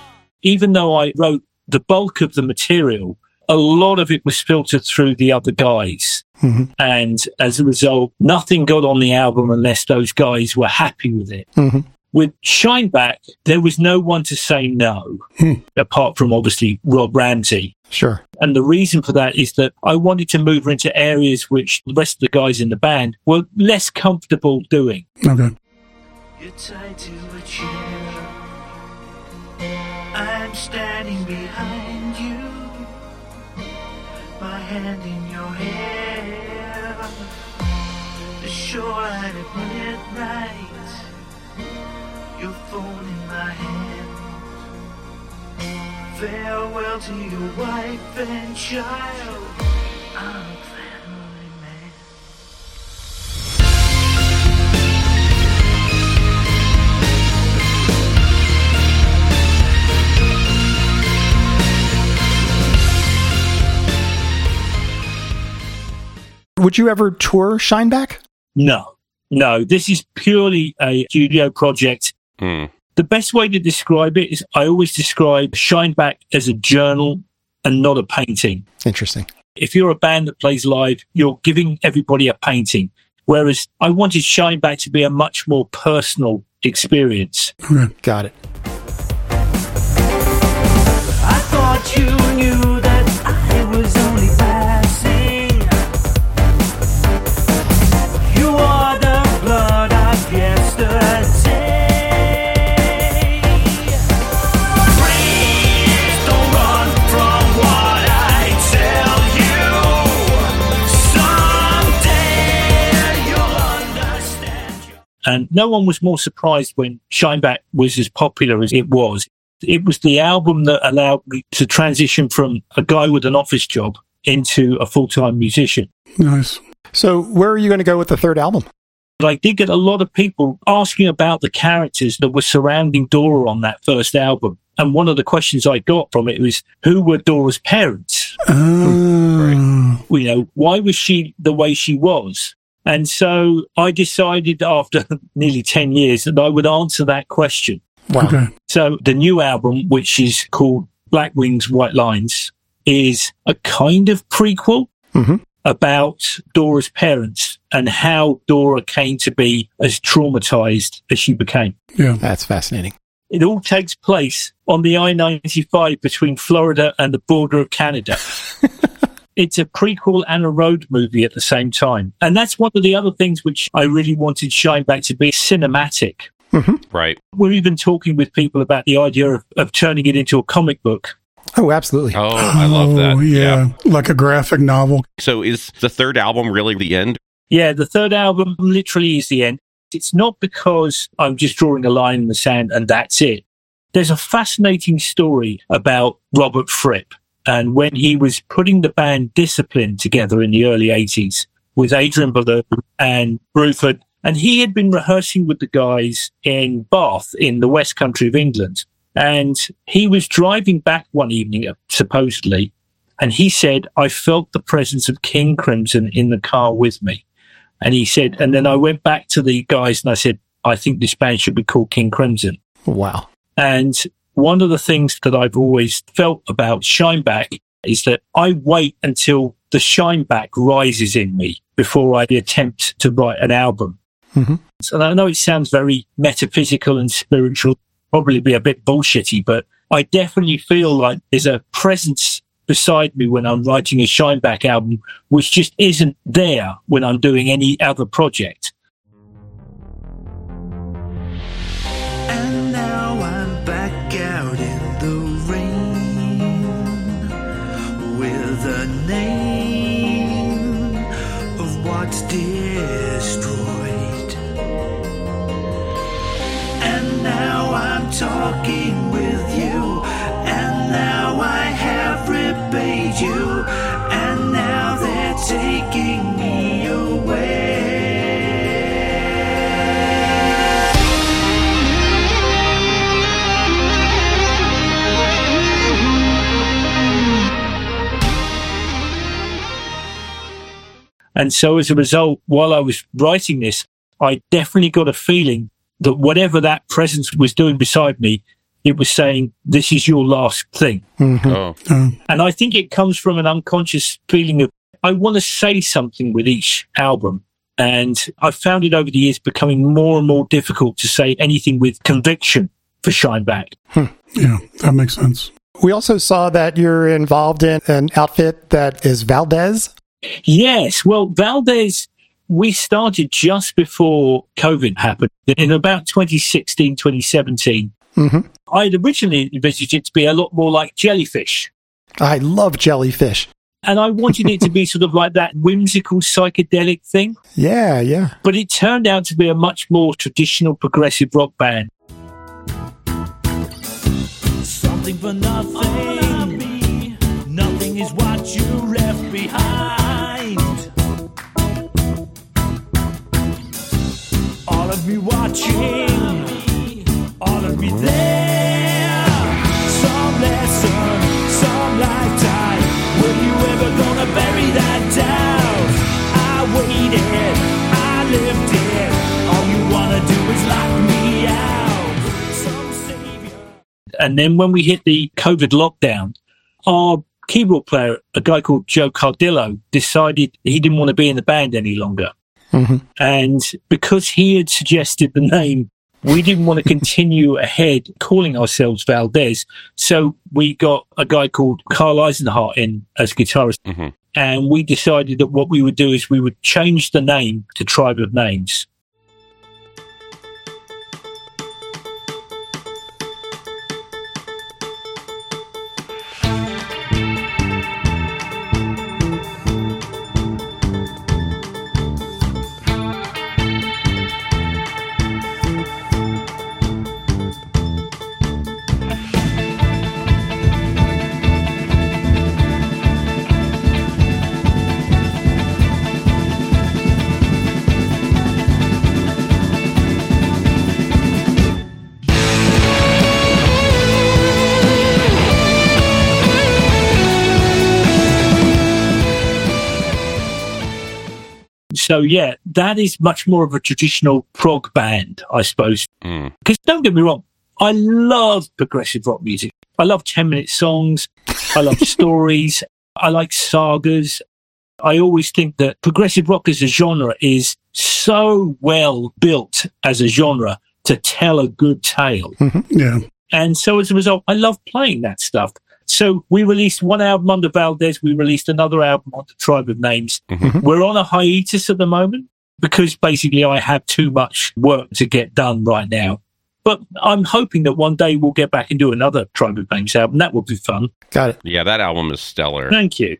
even though I wrote the bulk of the material, a lot of it was filtered through the other guys. Mhm. And as a result, nothing got on the album unless those guys were happy with it. Mhm. With Shineback, there was no one to say no, Hmm. apart from obviously Rob Ramsey. Sure. And the reason for that is that I wanted to move her into areas which the rest of the guys in the band were less comfortable doing. Okay. You're tied to a chair. I'm standing behind you. My hand in your hair. The shoreline at midnight. Your phone in my hand. Farewell to your wife and child. I'm Would you ever tour Shineback? No, no, this is purely a studio project Mm. The best way to describe it is I always describe Shineback as a journal and not a painting. Interesting. If you're a band that plays live, you're giving everybody a painting. Whereas I wanted Shineback to be a much more personal experience. Okay. Got it. I thought you knew that I was only passing. And no one was more surprised when Shineback was as popular as it was. It was the album that allowed me to transition from a guy with an office job into a full-time musician. Nice. So, where are you going to go with the third album? But I did get a lot of people asking about the characters that were surrounding Dora on that first album. And one of the questions I got from it was, who were Dora's parents? Oh, hmm. You know, why was she the way she was? And so I decided after *laughs* nearly 10 years that I would answer that question. Wow. okay. So the new album, which is called Black Wings, White Lines, is a kind of prequel Mhm. about Dora's parents and how Dora came to be as traumatized as she became. Yeah. That's fascinating. It all takes place on the I-95 between Florida and the border of Canada. *laughs* it's a prequel and a road movie at the same time. And that's one of the other things which I really wanted Shineback to be cinematic. Mm-hmm. Right. We're even talking with people about the idea of, of turning it into a comic book. Oh, absolutely. Oh, I love that. Oh, yeah. Like a graphic novel. So is the third album really the end? Yeah, the third album literally is the end. It's not because I'm just drawing a line in the sand and that's it. There's a fascinating story about Robert Fripp and when he was putting the band Discipline together in the early 80s with Adrian Belew and Bruford. And he had been rehearsing with the guys in Bath in the West Country of England. And he was driving back one evening, supposedly, and he said, I felt the presence of King Crimson in the car with me. And he said, and then I went back to the guys and I said, I think this band should be called King Crimson. Wow. And one of the things that I've always felt about Shineback is that I wait until the Shineback rises in me before I attempt to write an album. Mhm. So I know it sounds very metaphysical and spiritual, probably be a bit bullshitty, but I definitely feel like there's a presence beside me when I'm writing a Shineback album, which just isn't there when I'm doing any other project. You, and now they're taking me away. And so as a result, while I was writing this, I definitely got a feeling that whatever that presence was doing beside me, it was saying, this is your last thing. Oh, Uh, And I think it comes from an unconscious feeling of, I want to say something with each album. And I've found it over the years becoming more and more difficult to say anything with conviction for Shineback. yeah, that makes sense. We also saw that you're involved in an outfit that is Valdez. Yes. Well, Valdez, we started just before COVID happened in about 2016, 2017. Mhm. I'd originally envisaged it to be a lot more like jellyfish. I love jellyfish. And I wanted it to be sort of like that whimsical psychedelic thing. Yeah, yeah. But it turned out to be a much more traditional progressive rock band. Something for nothing. Nothing is what you left behind. All of me watching, all of me there. And then when we hit the COVID lockdown, our keyboard player, a guy called Joe Cardillo, decided he didn't want to be in the band any longer. Mhm. And because he had suggested the name, we didn't want to continue *laughs* ahead calling ourselves Valdez. So we got a guy called Carl Eisenhart in as guitarist. Mhm. And we decided that what we would do is we would change the name to Tribe of Names. So yeah, that is much more of a traditional prog band, I suppose. Mm. Because don't get me wrong, I love progressive rock music. I love 10 minute songs. I love *laughs* stories. I like sagas. I always think that progressive rock as a genre is so well built as a genre to tell a good tale. Yeah. And so as a result, I love playing that stuff. So we released one album under Valdez. We released another album under Tribe of Names. Mm-hmm. Mm-hmm. We're on a hiatus at the moment because basically I have too much work to get done right now. But I'm hoping that one day we'll get back and do another Tribe of Names album. That would be fun. Got it. Yeah, that album is stellar. Thank you.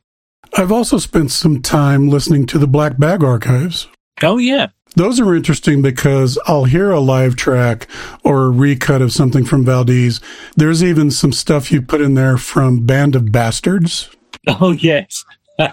I've also spent some time listening to the Black Bag archives. Oh yeah. Those are interesting because I'll hear a live track or a recut of something from Valdez. There's even some stuff you put in there from Band of Bastards. *laughs* Oh yes. *laughs*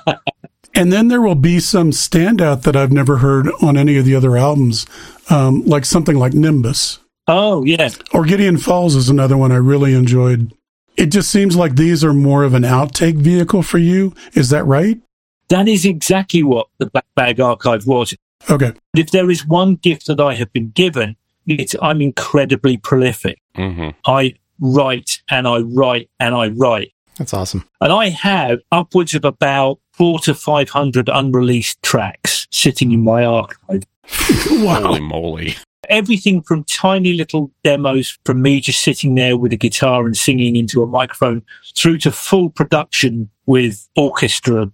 And then there will be some standout that I've never heard on any of the other albums, um, like something like Nimbus. Oh yes. Or Gideon Falls is another one I really enjoyed. It just seems like these are more of an outtake vehicle for you. Is that right? That is exactly what the Black Bag Archive was. Okay. If there is one gift that I have been given, it's I'm incredibly prolific. hmm I write and I write and I write. That's awesome. And I have upwards of about four to 500 unreleased tracks sitting in my archive. *laughs* Holy moly. Everything from tiny little demos from me just sitting there with a guitar and singing into a microphone through to full production with orchestra.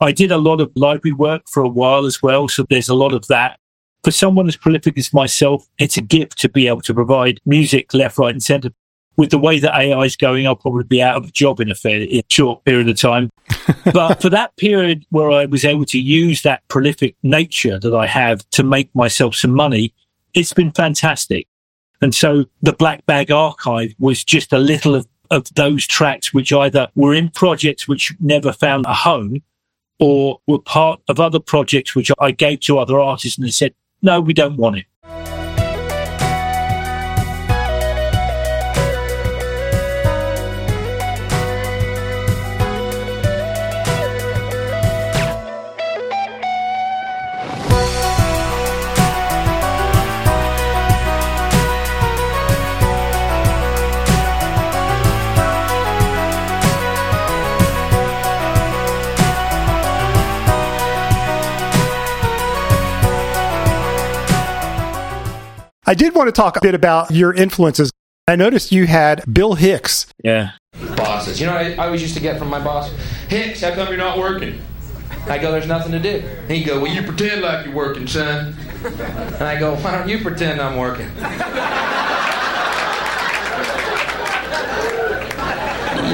I did a lot of library work for a while as well. So there's a lot of that. For someone as prolific as myself, it's a gift to be able to provide music left, right and center. With the way that AI is going, I'll probably be out of a job in a fair, in a short period of time. *laughs* but for that period where I was able to use that prolific nature that I have to make myself some money, it's been fantastic. And so the Black Bag Archive was just a little of, of those tracks which either were in projects which never found a home or were part of other projects which I gave to other artists and they said, no, we don't want it. I did want to talk a bit about your influences. I noticed you had Bill Hicks. Yeah. bosses. You know what I, I always used to get from my boss? Hicks, how come you're not working? I go, there's nothing to do. He'd go, well, you pretend like you're working, son. And I go, why don't you pretend I'm working?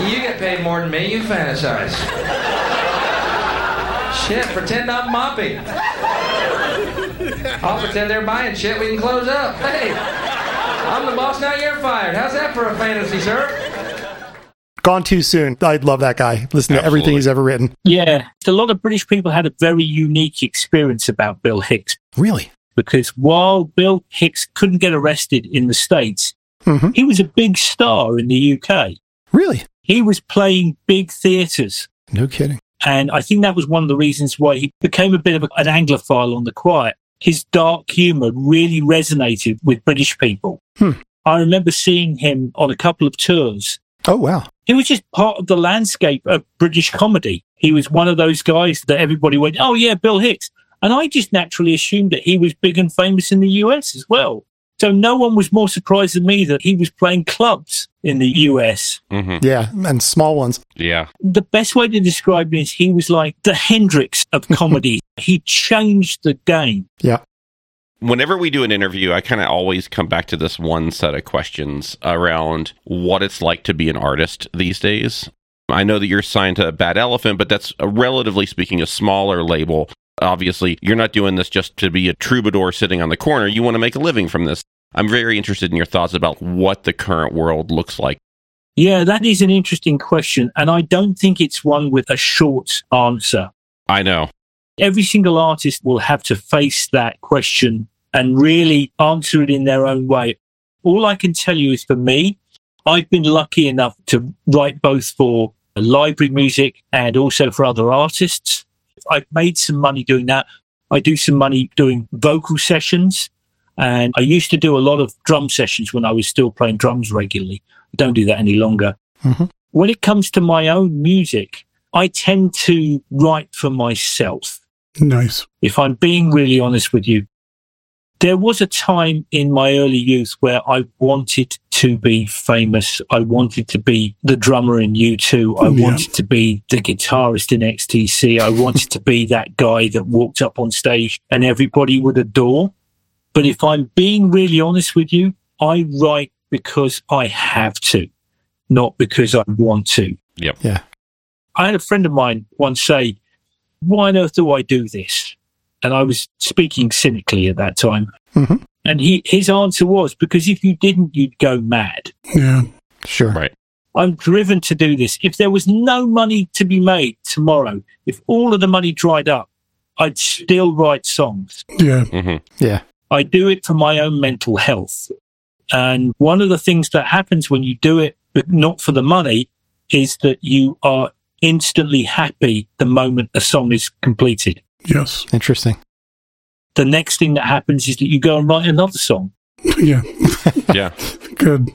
You get paid more than me, you fantasize. Shit, pretend I'm mopping. *laughs* I'll pretend they're buying shit, we can close up. Hey, I'm the boss, now you're fired. How's that for a fantasy, sir? Gone too soon. I love that guy. Listen to everything he's ever written. Yeah. A lot of British people had a very unique experience about Bill Hicks Really? because while Bill Hicks couldn't get arrested in the States, hmm he was a big star in the UK. Really? He was playing big theatres. No kidding. And I think that was one of the reasons why he became a bit of an Anglophile on the quiet. His dark humour really resonated with British people. Hmm. I remember seeing him on a couple of tours. Oh, wow. He was just part of the landscape of British comedy. He was one of those guys that everybody went, Oh yeah, Bill Hicks. And I just naturally assumed that he was big and famous in the US as well. So no one was more surprised than me that he was playing clubs in the US. hmm Yeah. And small ones. Yeah. The best way to describe him is he was like the Hendrix of *laughs* comedy. he changed the game. Yeah. Whenever we do an interview, I kind of always come back to this one set of questions around what it's like to be an artist these days. I know that you're signed to Bad Elephant, but that's a, relatively speaking a smaller label. Obviously, you're not doing this just to be a troubadour sitting on the corner. You want to make a living from this. I'm very interested in your thoughts about what the current world looks like. Yeah, that is an interesting question. And I don't think it's one with a short answer. I know. every single artist will have to face that question and really answer it in their own way. All I can tell you is for me, I've been lucky enough to write both for library music and also for other artists. I've made some money doing that. I do some money doing vocal sessions. And I used to do a lot of drum sessions when I was still playing drums regularly. I don't do that any longer. Mhm. When it comes to my own music, I tend to write for myself Nice. if I'm being really honest with you, there was a time in my early youth where I wanted to be famous. I wanted to be the drummer in U2. I Yeah. wanted to be the guitarist in XTC. I wanted to be that guy that walked up on stage and everybody would adore. But if I'm being really honest with you, I write because I have to, not because I want to. Yep. Yeah. I had a friend of mine once say, why on earth do I do this? And I was speaking cynically at that time. Mhm. And he, his answer was, because if you didn't, you'd go mad. Yeah. Sure. Right. I'm driven to do this. If there was no money to be made tomorrow, if all of the money dried up, I'd still write songs. Yeah. hmm Yeah. I do it for my own mental health. And one of the things that happens when you do it, but not for the money, is that you are instantly happy the moment a song is completed. Yes. Interesting. The next thing that happens is that you go and write another song. *laughs* Yeah. *laughs* Yeah. Good.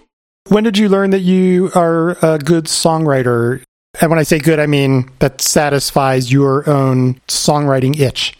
When did you learn that you are a good songwriter? And when I say good, I mean that satisfies your own songwriting itch.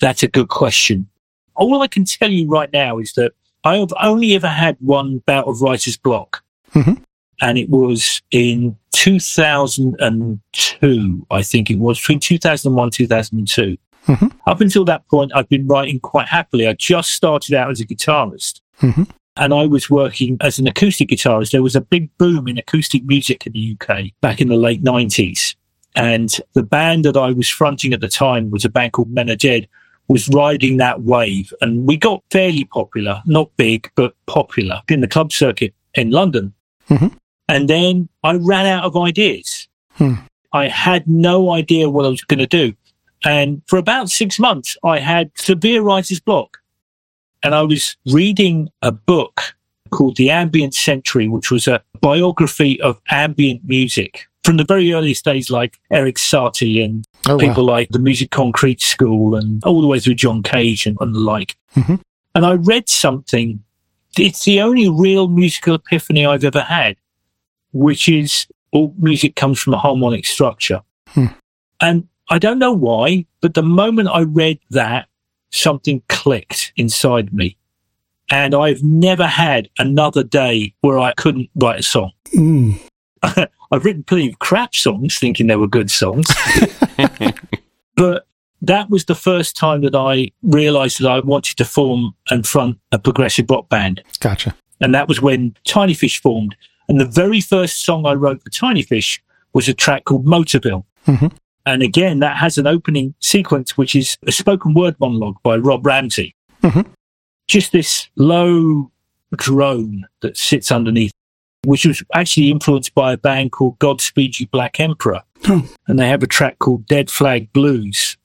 That's a good question. All I can tell you right now is that I have only ever had one bout of writer's block. Mhm. And it was in 2002, I think it was, between 2001 2002. Mhm. Up until that point, I'd been writing quite happily. I just started out as a guitarist. Mhm. And I was working as an acoustic guitarist. There was a big boom in acoustic music in the UK back in the late 90s. And the band that I was fronting at the time was a band called Men Are Dead, was riding that wave. And we got fairly popular, not big, but popular in the club circuit in London. Mhm. And then I ran out of ideas. Hmm. I had no idea what I was going to do. And for about six months, I had severe writer's block. And I was reading a book called The Ambient Century, which was a biography of ambient music from the very earliest days, like Erik Satie and Oh, people wow. like the Musique Concrète School and all the way through John Cage and, and the like. Mhm. And I read something. It's the only real musical epiphany I've ever had, which is all music comes from a harmonic structure. Hmm. And I don't know why, but the moment I read that, something clicked inside me. And I've never had another day where I couldn't write a song. Mm. *laughs* I've written plenty of crap songs thinking they were good songs. *laughs* but that was the first time that I realized that I wanted to form and front a progressive rock band. Gotcha. And that was when Tinyfish formed. And the very first song I wrote for Tinyfish was a track called Motorville. Mhm. And again, that has an opening sequence, which is a spoken word monologue by Rob Ramsey. Mhm. Just this low drone that sits underneath, which was actually influenced by a band called Godspeed You Black Emperor. Oh. And they have a track called Dead Flag Blues,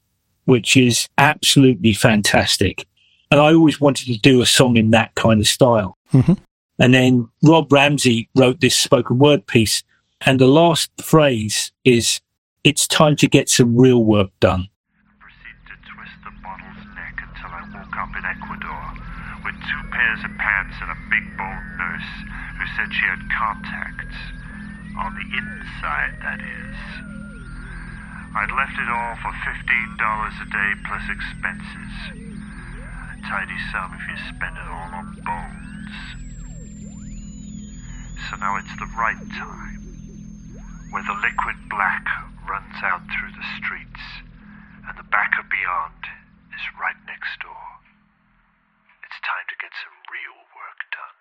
which is absolutely fantastic. And I always wanted to do a song in that kind of style. Mhm. And then Rob Ramsey wrote this spoken word piece. And the last phrase is, it's time to get some real work done. proceed to twist the bottle's neck until I woke up in Ecuador with two pairs of pants and a big boned nurse who said she had contacts. On the inside, that is. I'd left it all for $15 a day plus expenses. A tidy sum if you spend it all on bones. So now it's the right time, where the liquid black runs out through the streets and the back of beyond is right next door. It's time to get some real work done.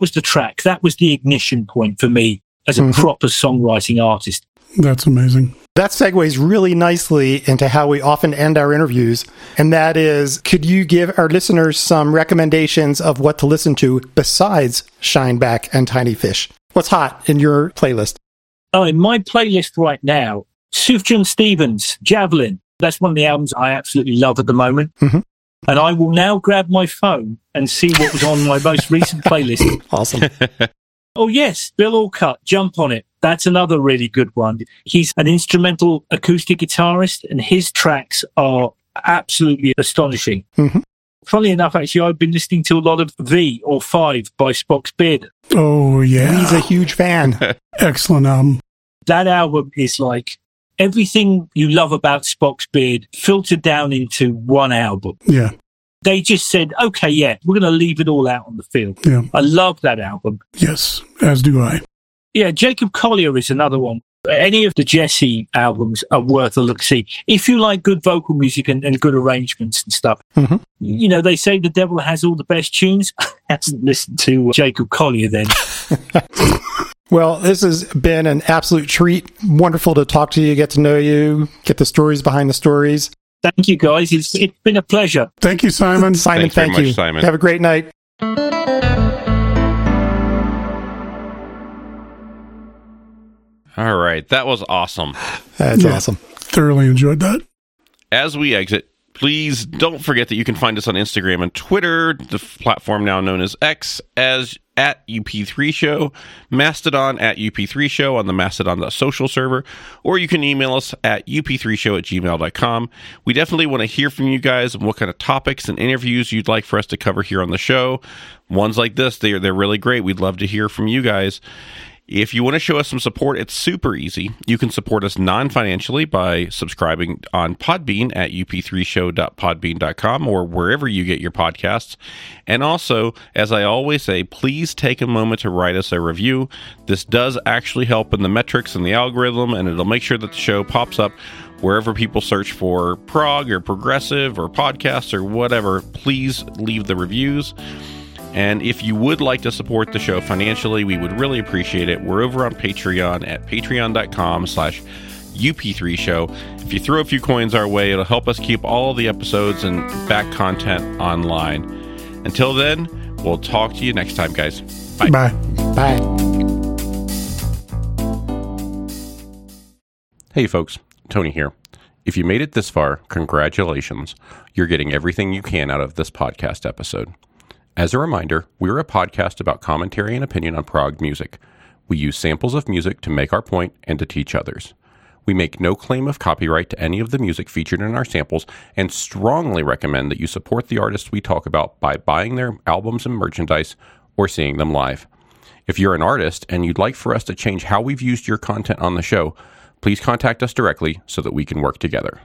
That was the track. That was the ignition point for me as a Mhm. proper songwriting artist. That's amazing. That segues really nicely into how we often end our interviews. And that is could you give our listeners some recommendations of what to listen to besides Shineback and Tinyfish? What's hot in your playlist? Oh, in my playlist right now, Sufjan Stevens, Javelin. That's one of the albums I absolutely love at the moment. Mhm. And I will now grab my phone and see what was on my most recent playlist. *laughs* Awesome. Oh, yes, Bill Orcutt, Jump on It. That's another really good one. He's an instrumental acoustic guitarist, and his tracks are absolutely astonishing. Mhm. Funnily enough, actually, I've been listening to a lot of V or Five by Spock's Beard. Oh, yeah. He's a huge fan. *laughs* Excellent album. That album is like everything you love about Spock's Beard filtered down into one album. Yeah. They just said, okay, yeah, we're going to leave it all out on the field. Yeah. I love that album. Yes. As do I. Yeah, Jacob Collier is another one. Any of the Djesse albums are worth a look see. If you like good vocal music and, and good arrangements and stuff, Mhm. you know, they say the devil has all the best tunes. I *laughs* Hasn't listened to Jacob Collier then. *laughs* Well, this has been an absolute treat. Wonderful to talk to you, get to know you, get the stories behind the stories. Thank you guys. It's, it's been a pleasure. Thank you, Simon. Simon, Thanks very thank much, you. Simon. Have a great night. All right, that was awesome. That's Yeah. awesome. Thoroughly enjoyed that. As we exit, please don't forget that you can find us on Instagram and Twitter, the f- platform now known as X, as at UP3 Show, Mastodon at UP3 Show on the Mastodon social server, or you can email us at up3show at gmail.com. We definitely want to hear from you guys and what kind of topics and interviews you'd like for us to cover here on the show. Ones like this, they're, they're really great. We'd love to hear from you guys. If you want to show us some support, it's super easy. You can support us non financially by subscribing on Podbean at up3show.podbean.com or wherever you get your podcasts. And also, as I always say, please take a moment to write us a review. This does actually help in the metrics and the algorithm, and it'll make sure that the show pops up wherever people search for prog or progressive or podcasts or whatever. Please leave the reviews. And if you would like to support the show financially, we would really appreciate it. We're over on Patreon at patreon.com slash UP3 show. If you throw a few coins our way, it'll help us keep all the episodes and back content online. Until then, we'll talk to you next time, guys. Bye. Bye. Bye. Hey, folks, Tony here. If you made it this far, congratulations. You're getting everything you can out of this podcast episode. As a reminder, we're a podcast about commentary and opinion on prog music. We use samples of music to make our point and to teach others. We make no claim of copyright to any of the music featured in our samples and strongly recommend that you support the artists we talk about by buying their albums and merchandise or seeing them live. If you're an artist and you'd like for us to change how we've used your content on the show, please contact us directly so that we can work together.